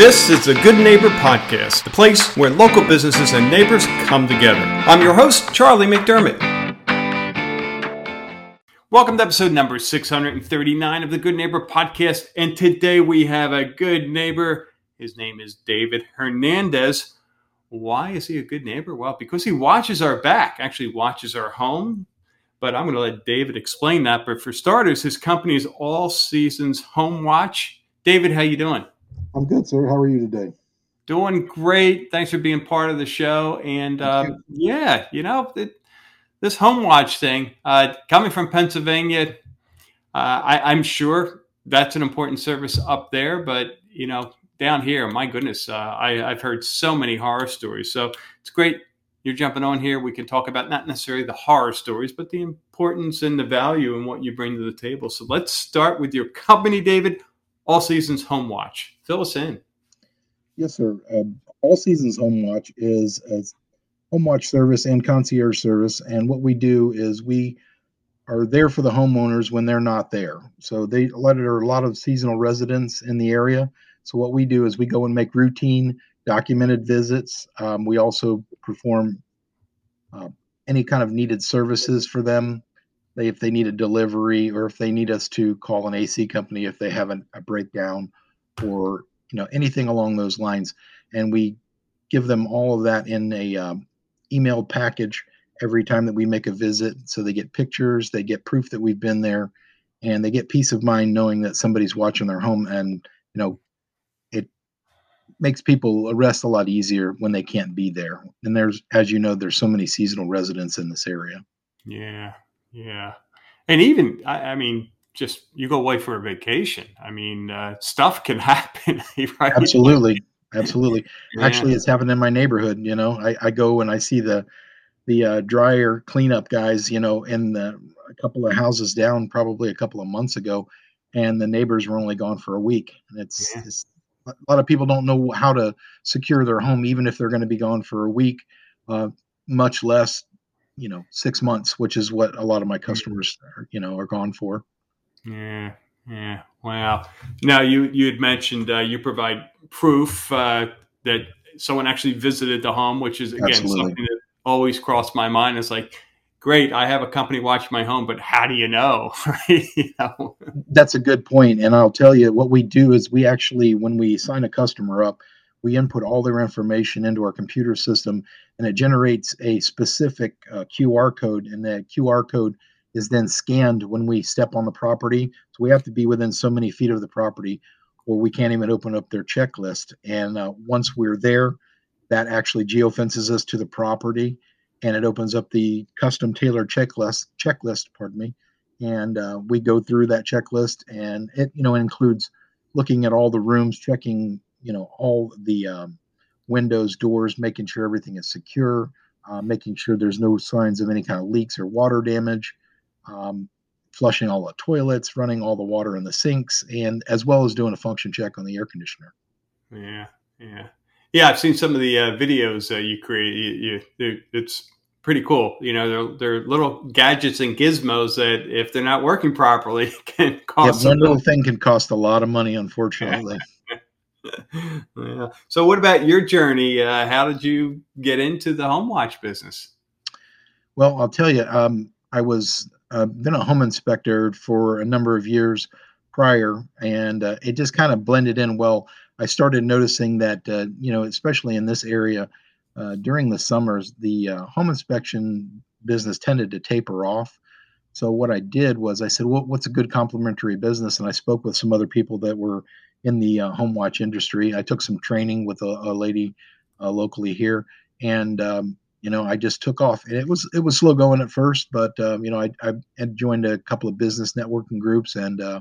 This is the Good Neighbor Podcast, the place where local businesses and neighbors come together. I'm your host, Charlie McDermott. Welcome to episode number 639 of the Good Neighbor Podcast. And today we have a good neighbor. His name is David Hernandez. Why is he a good neighbor? Well, because he watches our back, actually watches our home. But I'm going to let David explain that. But for starters, his company is All Seasons Home Watch. David, how you doing? I'm good, sir. How are you today? Doing great. Thanks for being part of the show. And um, yeah, you know, it, this home watch thing, uh, coming from Pennsylvania, uh, I, am sure that's an important service up there. But, you know, down here, my goodness, uh, I, I've heard so many horror stories. So it's great you're jumping on here. We can talk about not necessarily the horror stories, but the importance and the value and what you bring to the table. So let's start with your company, David. All Seasons Home Watch. Fill us in. Yes, sir. Um, All Seasons Home Watch is a home watch service and concierge service. And what we do is we are there for the homeowners when they're not there. So they let there are a lot of seasonal residents in the area. So what we do is we go and make routine documented visits. Um, we also perform uh, any kind of needed services for them they, if they need a delivery or if they need us to call an AC company if they have a, a breakdown or you know anything along those lines, and we give them all of that in a um, emailed package every time that we make a visit. So they get pictures, they get proof that we've been there, and they get peace of mind knowing that somebody's watching their home. And you know, it makes people arrest a lot easier when they can't be there. And there's, as you know, there's so many seasonal residents in this area. Yeah, yeah. And even, I, I mean, just you go away for a vacation. I mean, uh, stuff can happen, right? Absolutely. Absolutely. Yeah. Actually, it's happened in my neighborhood. You know, I, I go and I see the, the uh, dryer cleanup guys, you know, in the, a couple of houses down probably a couple of months ago, and the neighbors were only gone for a week. And it's, yeah. it's a lot of people don't know how to secure their home, even if they're going to be gone for a week, uh, much less you know six months which is what a lot of my customers are, you know are gone for yeah yeah wow now you you had mentioned uh, you provide proof uh, that someone actually visited the home which is again Absolutely. something that always crossed my mind is like great i have a company watch my home but how do you know you know? that's a good point and i'll tell you what we do is we actually when we sign a customer up we input all their information into our computer system and it generates a specific uh, QR code and that QR code is then scanned when we step on the property. So we have to be within so many feet of the property or we can't even open up their checklist. And uh, once we're there that actually geofences us to the property and it opens up the custom tailored checklist checklist pardon me. And uh, we go through that checklist and it you know includes looking at all the rooms checking you know all the um, windows, doors, making sure everything is secure, uh, making sure there's no signs of any kind of leaks or water damage, um, flushing all the toilets, running all the water in the sinks, and as well as doing a function check on the air conditioner. Yeah, yeah, yeah. I've seen some of the uh, videos uh, you create. You, you, it's pretty cool. You know, they're, they're little gadgets and gizmos that, if they're not working properly, can cost. Yeah, one little thing can cost a lot of money, unfortunately. yeah. So, what about your journey? Uh, how did you get into the home watch business? Well, I'll tell you, um, I was uh, been a home inspector for a number of years prior, and uh, it just kind of blended in well. I started noticing that, uh, you know, especially in this area uh, during the summers, the uh, home inspection business tended to taper off. So what I did was I said, well, what's a good complementary business? And I spoke with some other people that were in the uh, home watch industry. I took some training with a, a lady uh, locally here, and um, you know, I just took off. And it was it was slow going at first, but um, you know, I, I had joined a couple of business networking groups, and uh,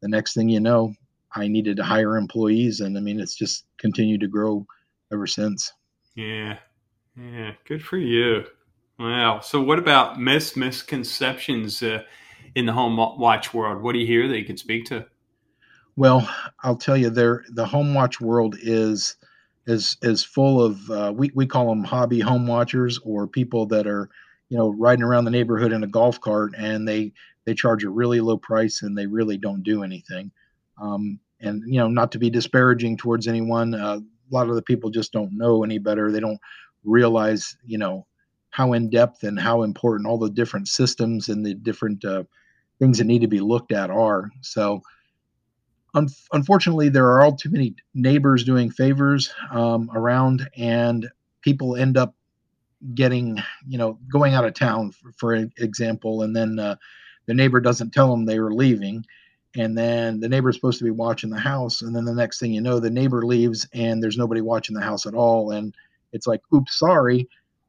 the next thing you know, I needed to hire employees, and I mean, it's just continued to grow ever since. Yeah, yeah, good for you. Wow. So, what about mis misconceptions uh, in the home watch world? What do you hear that you can speak to? Well, I'll tell you, there the home watch world is is is full of uh, we we call them hobby home watchers or people that are you know riding around the neighborhood in a golf cart and they they charge a really low price and they really don't do anything. Um, and you know, not to be disparaging towards anyone, uh, a lot of the people just don't know any better. They don't realize, you know, how in depth and how important all the different systems and the different uh, things that need to be looked at are. So, un- unfortunately, there are all too many neighbors doing favors um, around, and people end up getting, you know, going out of town, for, for example, and then uh, the neighbor doesn't tell them they were leaving. And then the neighbor's supposed to be watching the house. And then the next thing you know, the neighbor leaves and there's nobody watching the house at all. And it's like, oops, sorry.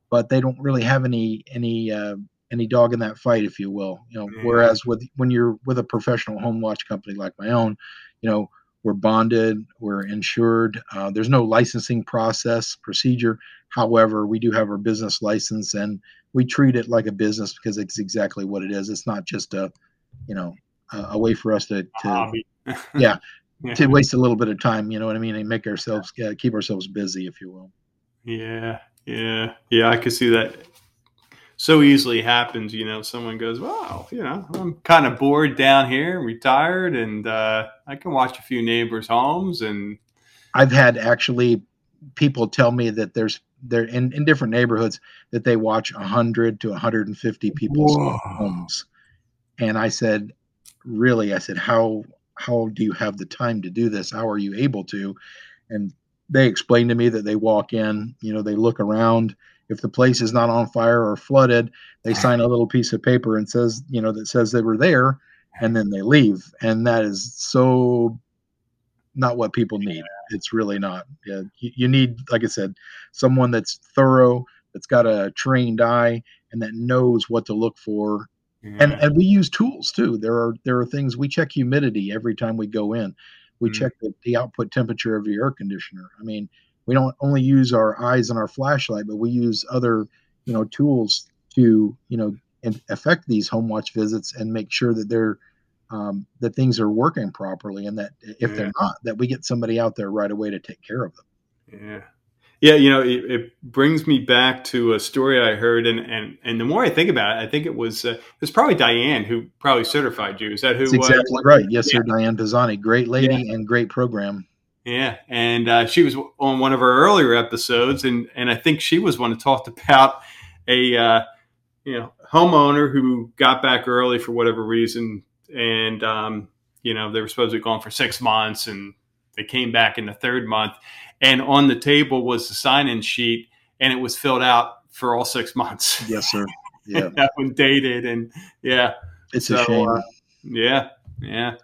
But they don't really have any, any, uh, any dog in that fight, if you will. You know, mm-hmm. whereas with when you're with a professional home watch company like my own, you know, we're bonded, we're insured. Uh, there's no licensing process procedure. However, we do have our business license, and we treat it like a business because it's exactly what it is. It's not just a, you know, a, a way for us to, to yeah, yeah, to waste a little bit of time. You know what I mean, and make ourselves uh, keep ourselves busy, if you will. Yeah, yeah, yeah. I could see that so easily happens. You know, someone goes, "Wow, you know, I'm kind of bored down here, retired, and uh, I can watch a few neighbors' homes." And I've had actually people tell me that there's there in, in different neighborhoods that they watch 100 to 150 people's Whoa. homes and i said really i said how how do you have the time to do this how are you able to and they explained to me that they walk in you know they look around if the place is not on fire or flooded, they sign a little piece of paper and says, you know, that says they were there, and then they leave. And that is so not what people need. It's really not. Yeah, you, you need, like I said, someone that's thorough, that's got a trained eye, and that knows what to look for. And and we use tools too. There are there are things we check humidity every time we go in. We mm-hmm. check the, the output temperature of your air conditioner. I mean, we don't only use our eyes and our flashlight, but we use other, you know, tools to, you know, affect these home watch visits and make sure that they're um, that things are working properly, and that if yeah. they're not, that we get somebody out there right away to take care of them. Yeah. Yeah, you know, it, it, brings me back to a story I heard, and and and the more I think about it, I think it was uh, it was probably Diane who probably certified you. Is that who? That's exactly uh, right. Yes, yeah. sir, Diane Pisani, great lady yeah. and great program. Yeah, and uh, she was on one of our earlier episodes, and and I think she was one who talked about a uh, you know homeowner who got back early for whatever reason, and um, you know they were supposed to be gone for six months, and they came back in the third month, and on the table was the sign-in sheet, and it was filled out for all six months. Yes, sir. Yeah, that one dated, and yeah, it's so, a shame. Uh, yeah, yeah.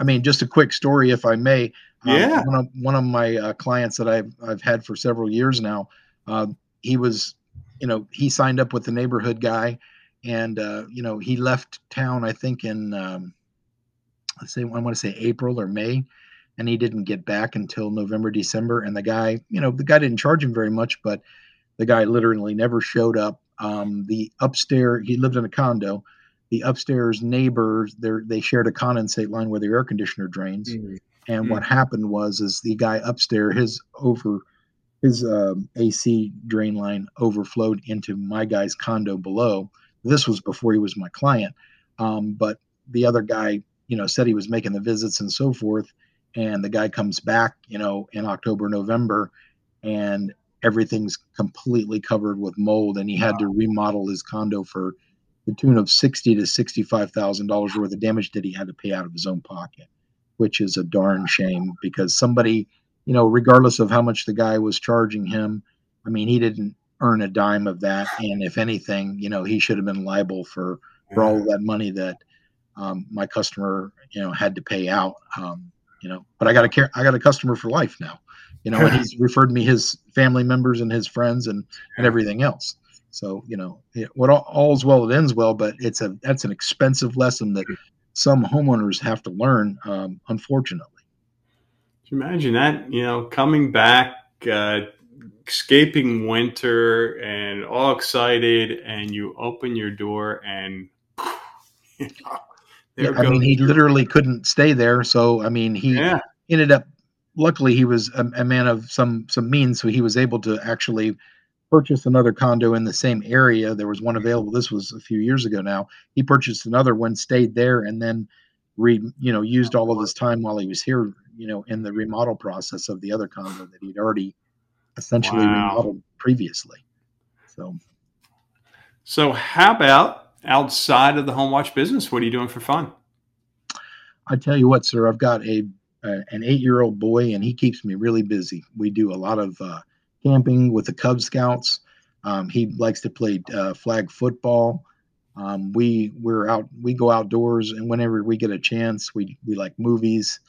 I mean, just a quick story, if I may. Um, yeah. Um, one, of, one of my uh, clients that I've, I've had for several years now, uh, he was, you know, he signed up with the neighborhood guy and, uh, you know, he left town, I think in, um, let's say, I want to say April or May, and he didn't get back until November, December. And the guy, you know, the guy didn't charge him very much, but the guy literally never showed up. Um, the upstairs, he lived in a condo. The upstairs neighbors, they shared a condensate line where the air conditioner drains. Mm-hmm and mm. what happened was, is the guy upstairs, his over, his um, AC drain line overflowed into my guy's condo below. This was before he was my client, um, but the other guy, you know, said he was making the visits and so forth. And the guy comes back, you know, in October, November, and everything's completely covered with mold, and he had to remodel his condo for the tune of sixty to sixty-five thousand dollars worth of damage that he had to pay out of his own pocket which is a darn shame because somebody, you know, regardless of how much the guy was charging him, I mean, he didn't earn a dime of that. And if anything, you know, he should have been liable for, for all of that money that um, my customer, you know, had to pay out. Um, you know, but I got a care, I got a customer for life now, you know, and he's referred me his family members and his friends and, and everything else. So, you know, it, what all, all's well, it ends well, but it's a, that's an expensive lesson that some homeowners have to learn, um, unfortunately. Can you imagine that? You know, coming back, uh, escaping winter, and all excited, and you open your door, and you know, yeah, I mean, he literally couldn't stay there. So, I mean, he yeah. ended up. Luckily, he was a, a man of some some means, so he was able to actually purchased another condo in the same area. There was one available. This was a few years ago now. He purchased another one, stayed there, and then re you know used all of his time while he was here you know, in the remodel process of the other condo that he'd already essentially wow. remodeled previously. So, so how about outside of the home watch business? What are you doing for fun? I tell you what, sir, I've got a, a an eight year old boy, and he keeps me really busy. We do a lot of uh, camping with the Cub Scouts. Um, he likes to play uh, flag football. Um, we we're out we go outdoors, and whenever we get a chance, we we like movies.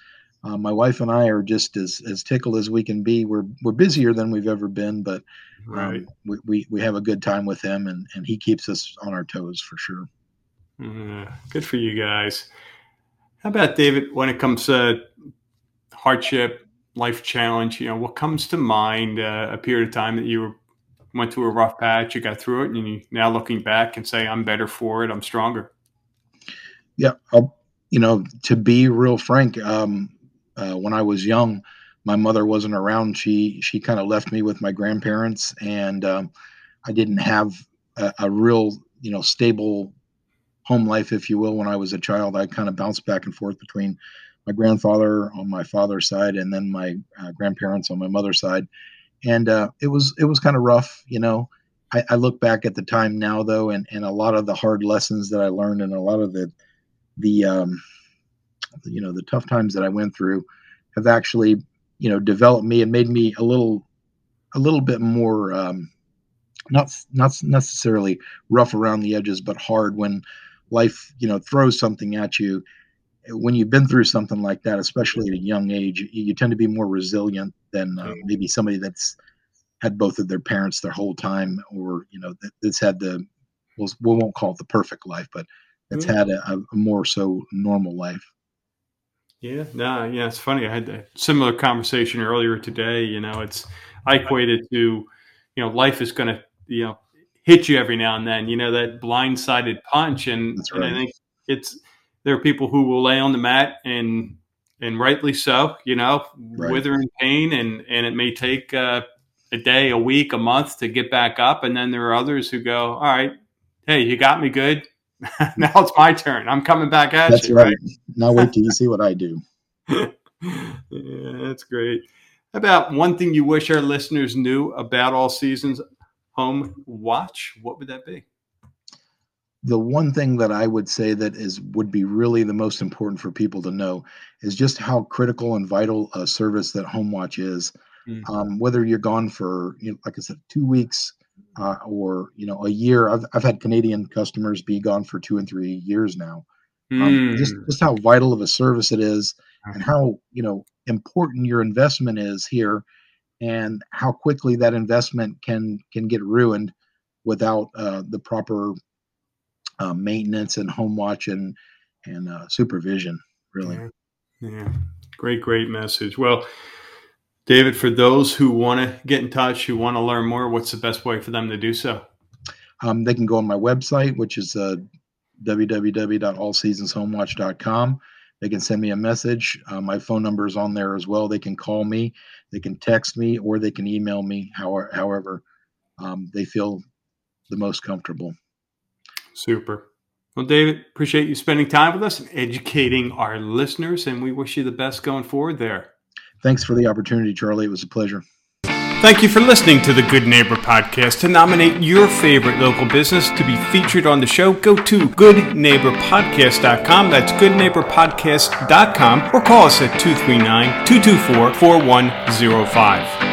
Uh, my wife and I are just as as tickled as we can be. We're we're busier than we've ever been, but um, right. we, we we have a good time with him, and and he keeps us on our toes for sure. Good for you guys. How about David? When it comes to hardship, life challenge, you know, what comes to mind? Uh, a period of time that you were went through a rough patch, you got through it, and you now looking back and say, "I'm better for it. I'm stronger." Yeah, I'll, you know, to be real frank, um, uh, when I was young, my mother wasn't around. She she kind of left me with my grandparents, and um, I didn't have a, a, real, you know, stable home life, if you will. When I was a child, I kind of bounced back and forth between my grandfather on my father's side and then my uh, grandparents on my mother's side and uh, it was it was kind of rough, you know. I, I, look back at the time now though, and, and a lot of the hard lessons that I learned, and a lot of the the um, you know the tough times that I went through, have actually you know developed me and made me a little a little bit more um, not not necessarily rough around the edges, but hard when life you know throws something at you when you've been through something like that, especially at a young age, you tend to be more resilient than uh, maybe somebody that's had both of their parents their whole time, or you know, that's had the we'll, we won't call it the perfect life, but that's mm-hmm. had a, a, more so normal life. Yeah, no, yeah, it's funny. I had a similar conversation earlier today. You know, it's I equated to, you know, life is going to, you know, hit you every now and then. You know, that blindsided punch, and, right. and I think it's there are people who will lay on the mat and and rightly so, you know, right. wither in pain, and and it may take uh, a day, a week, a month to get back up, and then there are others who go, all right, hey, you got me good. now it's my turn. I'm coming back at that's you. That's right. right. Now wait till you see what I do. yeah, that's great. How about one thing you wish our listeners knew about all seasons home watch? What would that be? The one thing that I would say that is would be really the most important for people to know is just how critical and vital a service that HomeWatch is. Mm-hmm. Um, whether you're gone for, you know, like I said, two weeks uh, or you know a year. I've I've had Canadian customers be gone for two and three years now. Mm. Um, just mm. just how vital of a service it is, and how you know important your investment is here, and how quickly that investment can can get ruined without uh, the proper uh, maintenance and home watch and and uh, supervision. Really, yeah. yeah, great, great message. Well, David, for those who want to get in touch, who want to learn more, what's the best way for them to do so? Um, they can go on my website, which is uh, www.allseasonshomewatch.com. They can send me a message. Uh, my phone number is on there as well. They can call me, they can text me, or they can email me, however, however um, they feel the most comfortable. Super. Well, David, appreciate you spending time with us and educating our listeners, and we wish you the best going forward there. Thanks for the opportunity, Charlie. It was a pleasure. Thank you for listening to the Good Neighbor Podcast. To nominate your favorite local business to be featured on the show, go to goodneighborpodcast.com. That's goodneighborpodcast.com or call us at 239 224 4105.